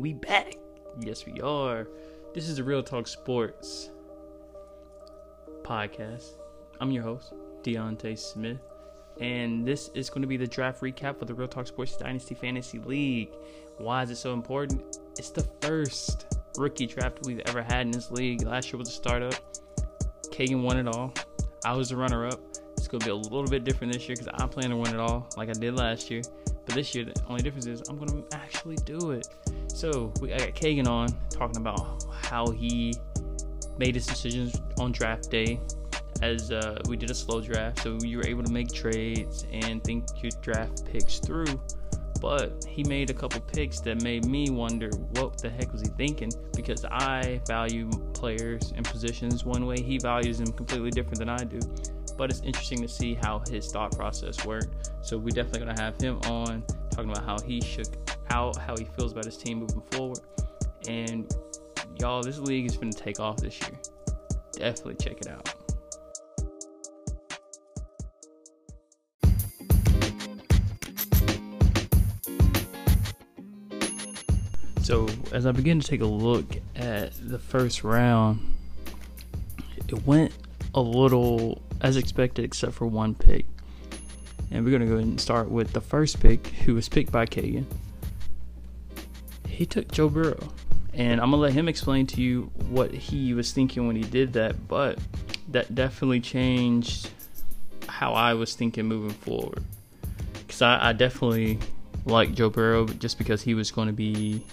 we back. Yes, we are. This is the Real Talk Sports podcast. I'm your host, Deontay Smith, and this is going to be the draft recap for the Real Talk Sports Dynasty Fantasy League. Why is it so important? It's the first rookie draft we've ever had in this league. Last year was a startup. Kagan won it all. I was the runner up. It's going to be a little bit different this year because I plan to win it all like I did last year. This year, the only difference is I'm to actually do it. So we I got Kagan on talking about how he made his decisions on draft day as uh, we did a slow draft. So you were able to make trades and think your draft picks through. But he made a couple picks that made me wonder what the heck was he thinking because I value players and positions one way, he values them completely different than I do. But it's interesting to see how his thought process worked. So we're definitely gonna have him on talking about how he shook out, how he feels about his team moving forward. And y'all, this league is gonna take off this year. Definitely check it out. So, as I begin to take a look at the first round, it went a little as expected, except for one pick. And we're going to go ahead and start with the first pick, who was picked by Kagan. He took Joe Burrow. And I'm going to let him explain to you what he was thinking when he did that. But that definitely changed how I was thinking moving forward. Because I, I definitely like Joe Burrow just because he was going to be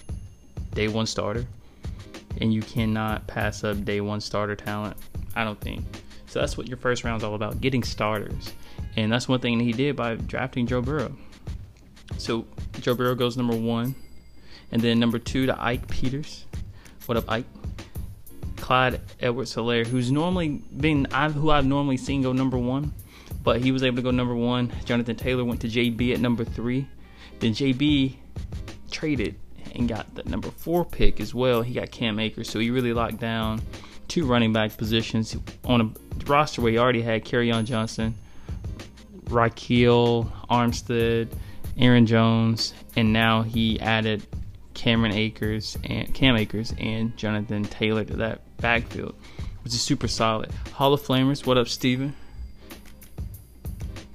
day one starter. And you cannot pass up day one starter talent, I don't think. So that's what your first round is all about getting starters. And that's one thing he did by drafting Joe Burrow. So Joe Burrow goes number one. And then number two to Ike Peters. What up, Ike? Clyde Edwards Helaire, who's normally been I've, who I've normally seen go number one, but he was able to go number one. Jonathan Taylor went to JB at number three. Then JB traded and got the number four pick as well. He got Cam Akers, so he really locked down two running back positions on a roster where he already had Kerryon Johnson, Ryquell Armstead, Aaron Jones, and now he added Cameron Akers and Cam Akers and Jonathan Taylor to that backfield, which is super solid. Hall of Flamers, what up, Steven?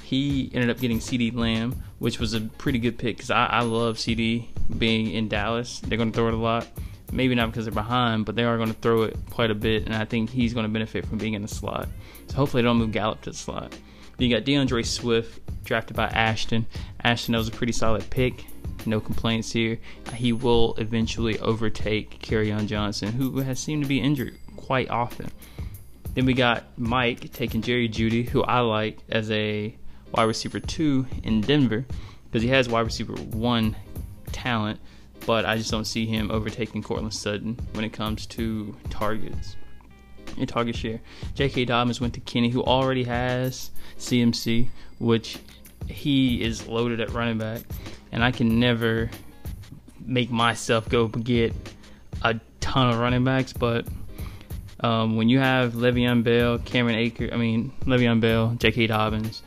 He ended up getting CeeDee Lamb, which was a pretty good pick because I, I love CeeDee being in Dallas. They're going to throw it a lot. Maybe not because they're behind, but they are going to throw it quite a bit, and I think he's going to benefit from being in the slot. So hopefully they don't move Gallup to the slot. Then you got D'Andre Swift, drafted by Ashton. Ashton was a pretty solid pick. No complaints here. He will eventually overtake Kerryon Johnson, who has seemed to be injured quite often. Then we got Mike taking Jerry Jeudy, who I like as a wide receiver two in Denver because he has wide receiver one talent, but I just don't see him overtaking Courtland Sutton when it comes to targets and target share. J.K. Dobbins went to Kenny, who already has CMC, which he is loaded at running back, and I can never make myself go get a ton of running backs, but um, when you have Le'Veon Bell, Cameron Aker, I mean Le'Veon Bell, J.K. Dobbins,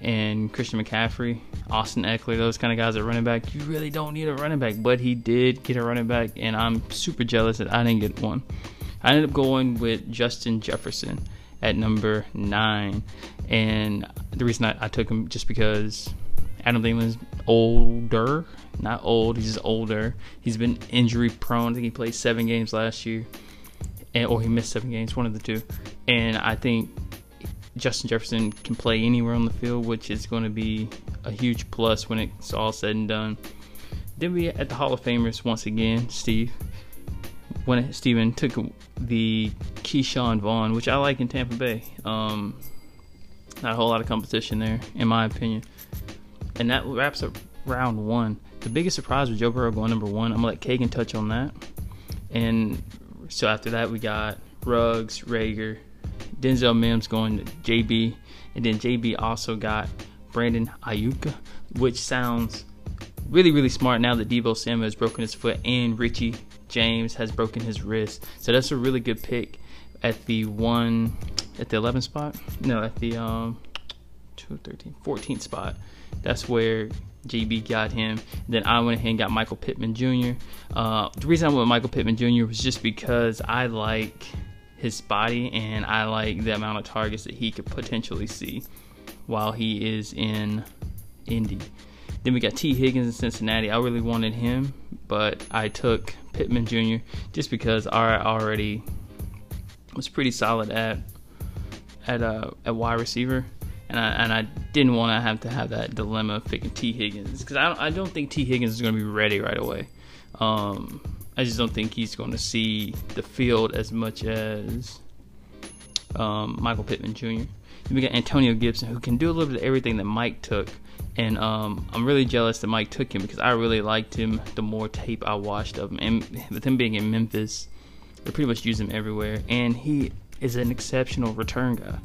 and Christian McCaffrey, Austin Ekeler, those kind of guys at running back, you really don't need a running back. But he did get a running back, and I'm super jealous that I didn't get one. I ended up going with Justin Jefferson at number nine, and the reason I, I took him just because Adam Thielen's older, not old, he's just older. He's been injury prone. I think he played seven games last year, and or he missed seven games, one of the two. And I think Justin Jefferson can play anywhere on the field, which is going to be a huge plus when it's all said and done. Then we at the Hall of Famers once again, Steve. When Steven took the Ke'Shawn Vaughn, which I like in Tampa Bay. Um, not a whole lot of competition there, in my opinion. And that wraps up round one. The biggest surprise was Joe Burrow going number one. I'm gonna let Kagan touch on that. And so after that, we got Ruggs, Reagor, Denzel Mims going to JB, and then JB also got Brandon Aiyuk, which sounds really, really smart now that Deebo Samuel has broken his foot and Richie James has broken his wrist. So that's a really good pick at the one, at the 11 spot. No, at the um, 2, 13, 14 spot. That's where JB got him. Then I went ahead and got Michael Pittman Jr. Uh, the reason I went with Michael Pittman Jr. was just because I like his body and I like the amount of targets that he could potentially see while he is in Indy. Then we got Tee Higgins in Cincinnati. I really wanted him, but I took Pittman Jr. just because I already was pretty solid at at uh, at wide receiver, and I and I didn't want to have to have that dilemma of picking Tee Higgins because I don't, I don't think Tee Higgins is going to be ready right away. Um, I just don't think he's going to see the field as much as um, Michael Pittman Jr. Then we got Antonio Gibson, who can do a little bit of everything that Mike took. And um, I'm really jealous that Mike took him because I really liked him the more tape I watched of him. And with him being in Memphis, they pretty much use him everywhere. And he is an exceptional return guy.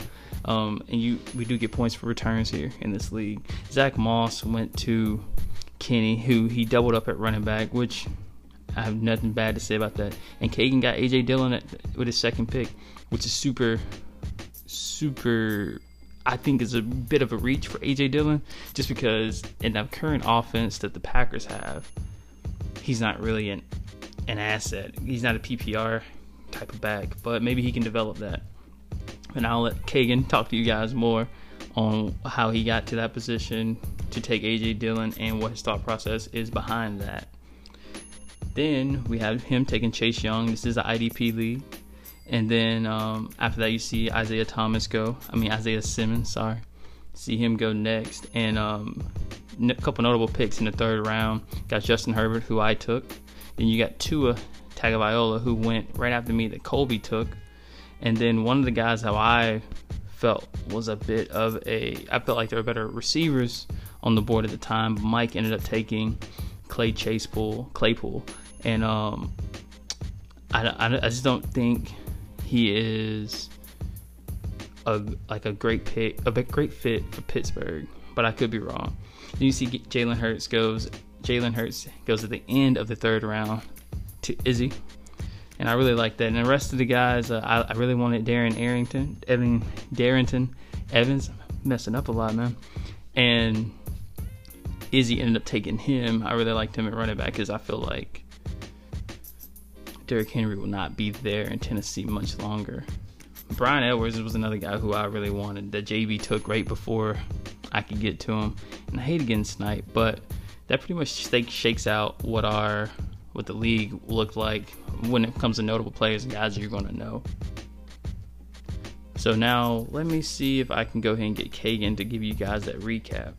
Um, and you, we do get points for returns here in this league. Zack Moss went to Kenny, who he doubled up at running back, which I have nothing bad to say about that. And Kagan got AJ Dillon at, with his second pick, which is super, super. I think is a bit of a reach for AJ Dillon, just because in the current offense that the Packers have, he's not really an an asset. He's not a PPR type of back, but maybe he can develop that. And I'll let Kagan talk to you guys more on how he got to that position to take AJ Dillon and what his thought process is behind that. Then we have him taking Chase Young. This is an IDP league. And then um, after that, you see Isaiah Thomas go. I mean, Isaiah Simmons, sorry. See him go next. And um, a couple notable picks in the third round. Got Justin Herbert, who I took. Then you got Tua Tagovailoa, who went right after me that Colby took. And then one of the guys how I felt was a bit of a. I felt like there were better receivers on the board at the time. Mike ended up taking Clay Chase Pool. Chasepool, Claypool, and um, I, I, I just don't think he is a like a great pick, a great fit for Pittsburgh. But I could be wrong. You see Jalen Hurts goes. Jalen Hurts goes at the end of the third round to Izzy, and I really like that. And the rest of the guys, uh, I, I, really wanted Darren Arrington, Evan Darrington, Evans, messing up a lot, man, and Izzy ended up taking him. I really liked him at running back because I feel like Derrick Henry will not be there in Tennessee much longer. Bryan Edwards was another guy who I really wanted that JB took right before I could get to him. And I hate again Snipe, but that pretty much shakes out what our what the league looked like when it comes to notable players and guys you're going to know. So now let me see if I can go ahead and get Kagan to give you guys that recap.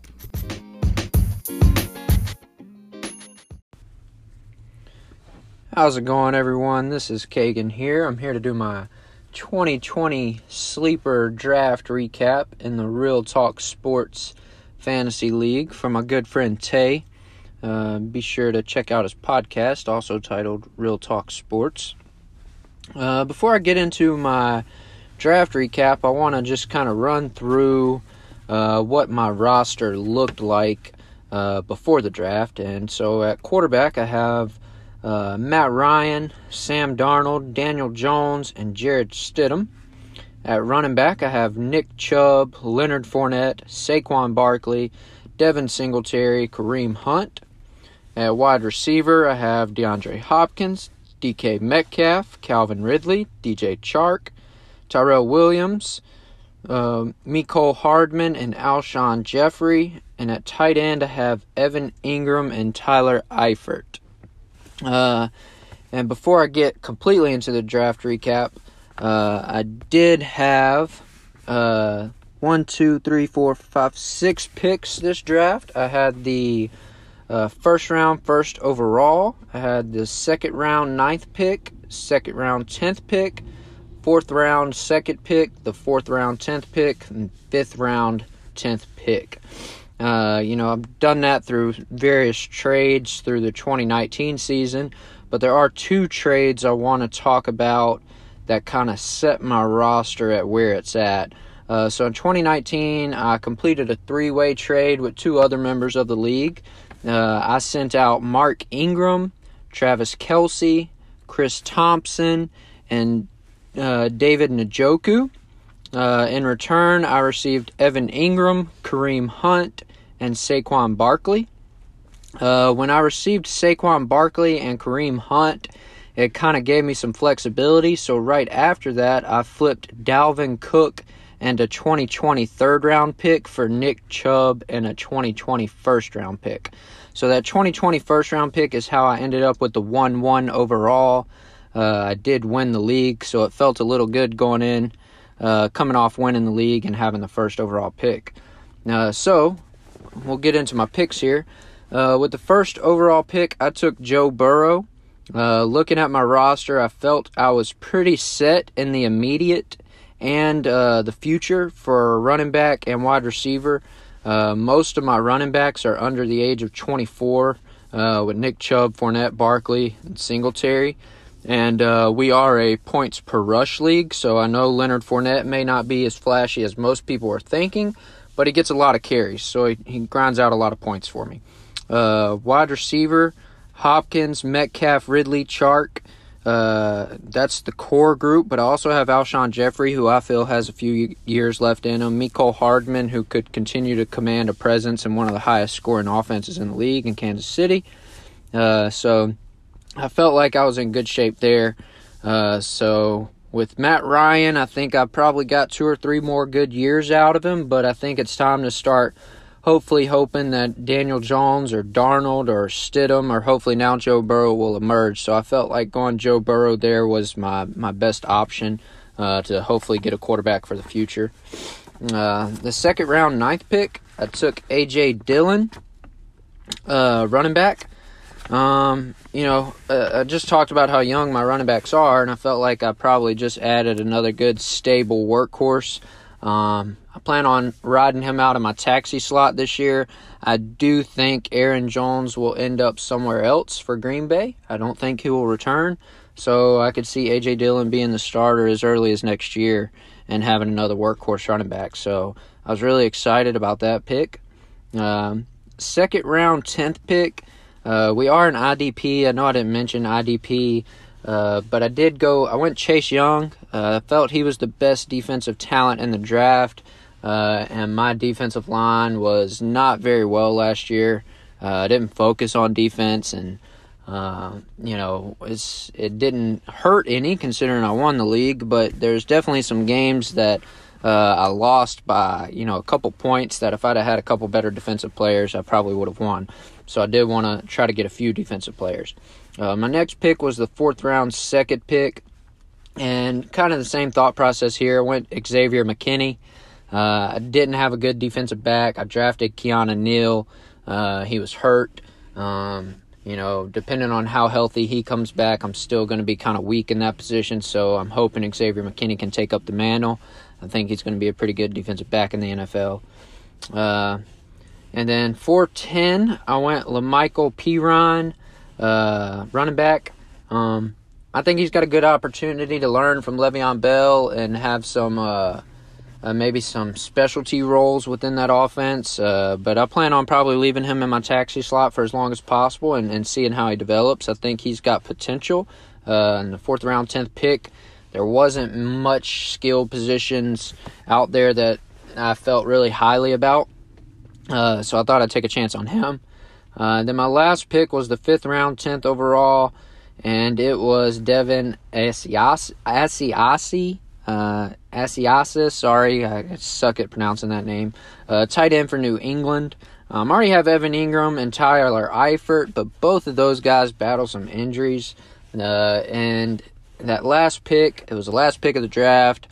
How's it going, everyone? This is Kagan here. I'm here to do my 2020 sleeper draft recap in the Real Talk Sports Fantasy League from my good friend Tay. Uh, be sure to check out his podcast, also titled Real Talk Sports. Uh, before I get into my draft recap, I want to just kind of run through uh, what my roster looked like uh, before the draft. And so at quarterback, I have uh, Matt Ryan, Sam Darnold, Daniel Jones, and Jarrett Stidham. At running back, I have Nick Chubb, Leonard Fournette, Saquon Barkley, Devin Singletary, Kareem Hunt. At wide receiver, I have DeAndre Hopkins, DK Metcalf, Calvin Ridley, DJ Chark, Tyrell Williams, uh, Mecole Hardman, and Alshon Jeffery. And at tight end, I have Evan Engram and Tyler Eifert. Uh, and before I get completely into the draft recap, uh, I did have uh, one, two, three, four, five, six picks this draft. I had the uh, first round, first overall. I had the second round, ninth pick, second round, tenth pick, fourth round, second pick, the fourth round, tenth pick, and fifth round, tenth pick. Uh, you know, I've done that through various trades through the 2019 season, but there are two trades I want to talk about that kind of set my roster at where it's at. Uh, so in 2019, I completed a three way trade with two other members of the league. Uh, I sent out Mark Ingram, Travis Kelce, Chris Thompson, and uh, David Njoku. Uh, in return, I received Evan Engram, Kareem Hunt, and Saquon Barkley. Uh, when I received Saquon Barkley and Kareem Hunt, it kind of gave me some flexibility. So right after that, I flipped Dalvin Cook and a 2020 third round pick for Nick Chubb and a 2020 first round pick. So that 2020 first round pick is how I ended up with the 1 1 overall. Uh, I did win the league, so it felt a little good going in, uh, coming off winning the league and having the first overall pick. Uh, so we'll get into my picks here. Uh, with the first overall pick, I took Joe Burrow. Uh, looking at my roster, I felt I was pretty set in the immediate and uh, the future for running back and wide receiver. Uh, most of my running backs are under the age of 24, uh, with Nick Chubb, Fournette, Barkley, and Singletary. And uh, we are a points per rush league, so I know Leonard Fournette may not be as flashy as most people are thinking, but he gets a lot of carries, so he, he grinds out a lot of points for me. Uh, wide receiver, Hopkins, Metcalf, Ridley, Chark. Uh, that's the core group, but I also have Alshon Jeffery, who I feel has a few years left in him. Mecole Hardman, who could continue to command a presence in one of the highest scoring offenses in the league in Kansas City. Uh, so I felt like I was in good shape there. Uh, so with Matt Ryan, I think I probably got two or three more good years out of him, but I think it's time to start hopefully hoping that Daniel Jones or Darnold or Stidham or hopefully now Joe Burrow will emerge. So I felt like going Joe Burrow there was my, my best option uh, to hopefully get a quarterback for the future. Uh, the second round, ninth pick, I took A.J. Dillon, uh, running back. Um, you know, uh, I just talked about how young my running backs are, and I felt like I probably just added another good, stable workhorse. Um, I plan on riding him out in my taxi slot this year. I do think Aaron Jones will end up somewhere else for Green Bay. I don't think he will return. So I could see AJ Dillon being the starter as early as next year and having another workhorse running back. So I was really excited about that pick. Um, second round, 10th pick. Uh, we are an IDP. I know I didn't mention IDP uh, but I did go. I went Chase Young. Uh, felt he was the best defensive talent in the draft, uh, and my defensive line was not very well last year. Uh, I didn't focus on defense, and uh, you know, it's it didn't hurt any considering I won the league. But there's definitely some games that I lost by you know a couple points. That if I'd have had a couple better defensive players, I probably would have won. So I did want to try to get a few defensive players. Uh, my next pick was the fourth round, second pick, and kind of the same thought process here. I went Xavier McKinney. Uh, I didn't have a good defensive back. I drafted Keanu Neal. Uh, he was hurt. Um, you know, depending on how healthy he comes back, I'm still going to be kind of weak in that position. So I'm hoping Xavier McKinney can take up the mantle. I think he's going to be a pretty good defensive back in the NFL. Uh, and then 410, I went La'Mical Perine uh, running back. Um, I think he's got a good opportunity to learn from Le'Veon Bell and have some uh, uh, maybe some specialty roles within that offense. Uh, but I plan on probably leaving him in my taxi slot for as long as possible and, and seeing how he develops. I think he's got potential. Uh, in the fourth round, tenth pick, there wasn't much skill positions out there that I felt really highly about. Uh, so I thought I'd take a chance on him. Uh, then my last pick was the fifth round, 10th overall, and it was Devin Asiasi. Uh, Asiasis, sorry, I suck at pronouncing that name. Uh, tight end for New England. Um, I already have Evan Engram and Tyler Eifert, but both of those guys battle some injuries. Uh, and that last pick, it was the last pick of the draft.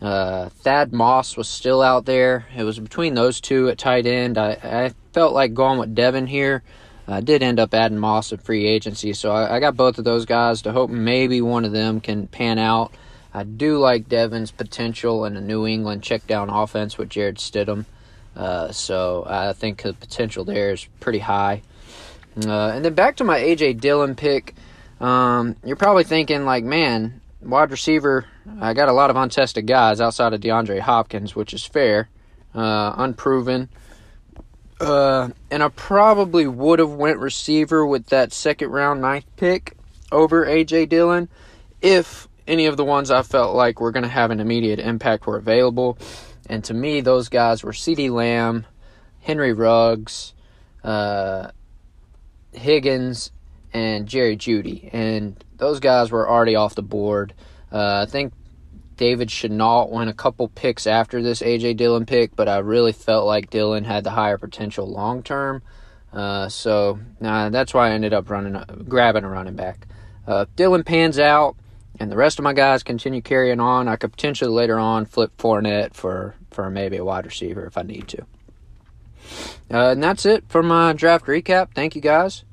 Uh, Thad Moss was still out there. It was between those two at tight end. I, I felt like going with Devin here. I did end up adding Moss at free agency, so I, I, got both of those guys to hope maybe one of them can pan out. I do like Devin's potential in a New England check down offense with Jarrett Stidham, uh, so I think the potential there is pretty high. Uh, and then back to my AJ Dillon pick. Um, you're probably thinking like, man, wide receiver. I got a lot of untested guys outside of DeAndre Hopkins, which is fair, uh, unproven. Uh, and I probably would have went receiver with that second round ninth pick over AJ Dillon if any of the ones I felt like were going to have an immediate impact were available. And to me, those guys were CeeDee Lamb, Henry Ruggs, uh, Higgins, and Jerry Jeudy. and those guys were already off the board. Uh, I think David Shenault went a couple picks after this AJ Dillon pick, but I really felt like Dillon had the higher potential long term. Uh, so uh, that's why I ended up running, grabbing a running back. Uh, Dillon pans out, and the rest of my guys continue carrying on. I could potentially later on flip Fournette for for maybe a wide receiver if I need to. Uh, and that's it for my draft recap. Thank you guys.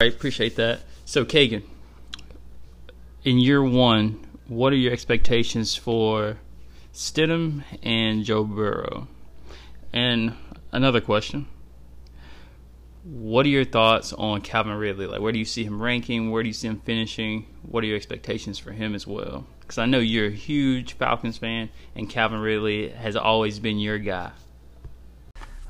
I appreciate that. So, Kagan, in year one, what are your expectations for Stidham and Joe Burrow? And another question what are your thoughts on Calvin Ridley? Like, where do you see him ranking? Where do you see him finishing? What are your expectations for him as well? Because I know you're a huge Falcons fan, and Calvin Ridley has always been your guy.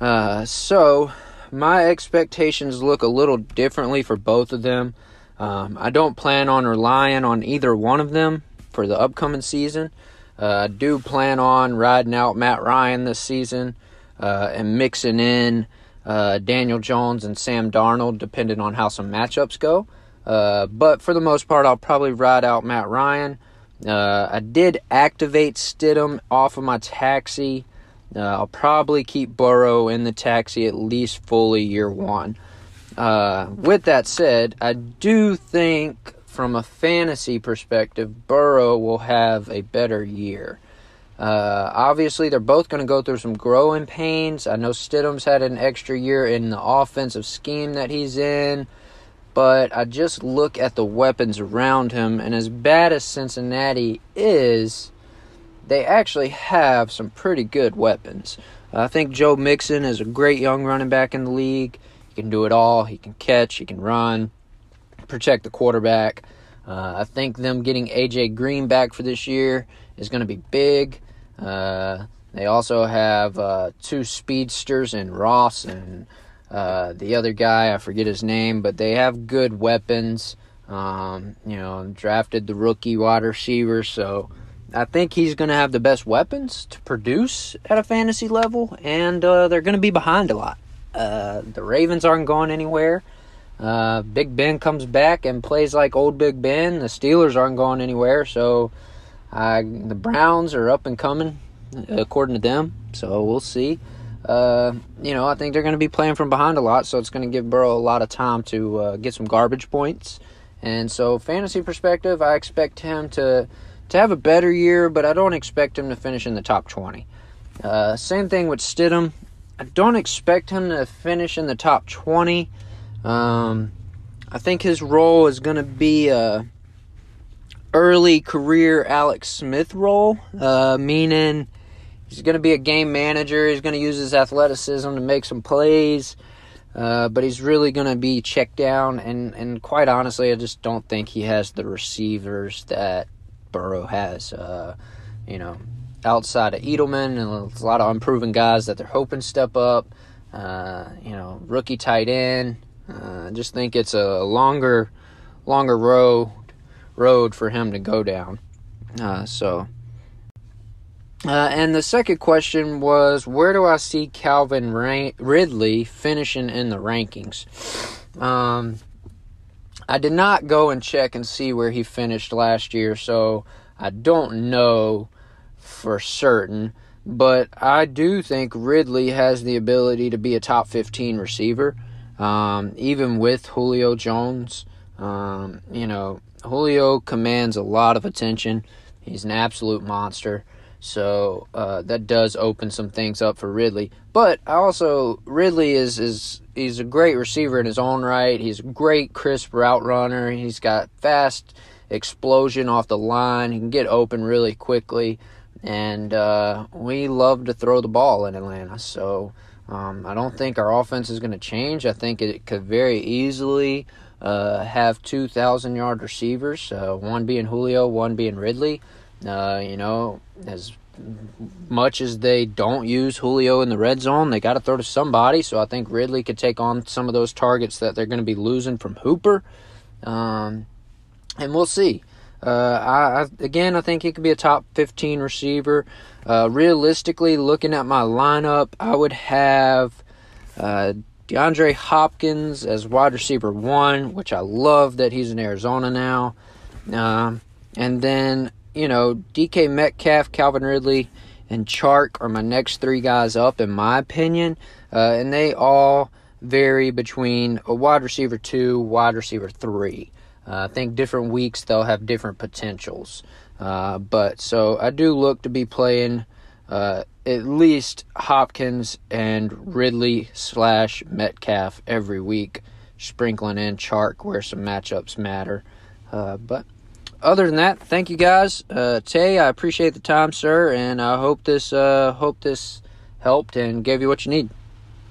Uh, so my expectations look a little differently for both of them. Um, I don't plan on relying on either one of them for the upcoming season. Uh, I do plan on riding out Matt Ryan this season uh, and mixing in uh, Daniel Jones and Sam Darnold, depending on how some matchups go. Uh, but for the most part, I'll probably ride out Matt Ryan. Uh, I did activate Stidham off of my taxi. Uh, I'll probably keep Burrow in the taxi at least fully year one. Uh, with that said, I do think from a fantasy perspective, Burrow will have a better year. Uh, obviously, they're both going to go through some growing pains. I know Stidham's had an extra year in the offensive scheme that he's in, but I just look at the weapons around him, and as bad as Cincinnati is, they actually have some pretty good weapons. I think Joe Mixon is a great young running back in the league. Can do it all. He can catch, he can run, protect the quarterback. Uh, I think them getting AJ Green back for this year is going to be big. Uh, they also have uh, two speedsters in Ross and uh, the other guy, I forget his name, but they have good weapons. Um, you know, drafted the rookie wide receiver, so I think he's going to have the best weapons to produce at a fantasy level, and uh, they're going to be behind a lot. Uh, the Ravens aren't going anywhere. Uh, Big Ben comes back and plays like old Big Ben. The Steelers aren't going anywhere, so uh, the Browns are up and coming, according to them. So we'll see. Uh, you know, I think they're going to be playing from behind a lot, so it's going to give Burrow a lot of time to uh, get some garbage points. And so, fantasy perspective, I expect him to to have a better year, but I don't expect him to finish in the top 20. Uh, same thing with Stidham. I don't expect him to finish in the top 20. Um, I think his role is going to be a early career Alex Smith role, uh, meaning he's going to be a game manager. He's going to use his athleticism to make some plays, uh, but he's really going to be checked down. And, and quite honestly, I just don't think he has the receivers that Burrow has. Uh, you know, outside of Edelman and a lot of unproven guys that they're hoping step up. Uh, you know, rookie tight end. Uh, I just think it's a longer, longer row road for him to go down. Uh, so, uh, and the second question was, where do I see Calvin Ridley finishing in the rankings? Um, I did not go and check and see where he finished last year, so I don't know for certain. But I do think Ridley has the ability to be a top 15 receiver, um, even with Julio Jones. Um, you know, Julio commands a lot of attention. He's an absolute monster. So uh, that does open some things up for Ridley. But I also Ridley is is he's a great receiver in his own right. He's a great crisp route runner. He's got fast explosion off the line. He can get open really quickly. And uh, we love to throw the ball in Atlanta. So um, I don't think our offense is going to change. I think it could very easily uh, have 2,000 yard receivers, uh, one being Julio, one being Ridley. Uh, you know, as much as they don't use Julio in the red zone, they got to throw to somebody. So I think Ridley could take on some of those targets that they're going to be losing from Hooper. Um, and we'll see. Uh, I, I, again, I think he could be a top 15 receiver. Uh, realistically, looking at my lineup, I would have Uh, DeAndre Hopkins as wide receiver one, which I love that he's in Arizona now. Um, and then, you know, DK Metcalf, Calvin Ridley, and Chark are my next three guys up, in my opinion. Uh, and they all vary between a wide receiver two, wide receiver three. Uh, I think different weeks they'll have different potentials. Uh, but so I do look to be playing uh, at least Hopkins and Ridley slash Metcalf every week, sprinkling in Chark where some matchups matter. Uh, but other than that, thank you guys. Uh, Tay, I appreciate the time, sir, and I hope this uh, hope this helped and gave you what you need.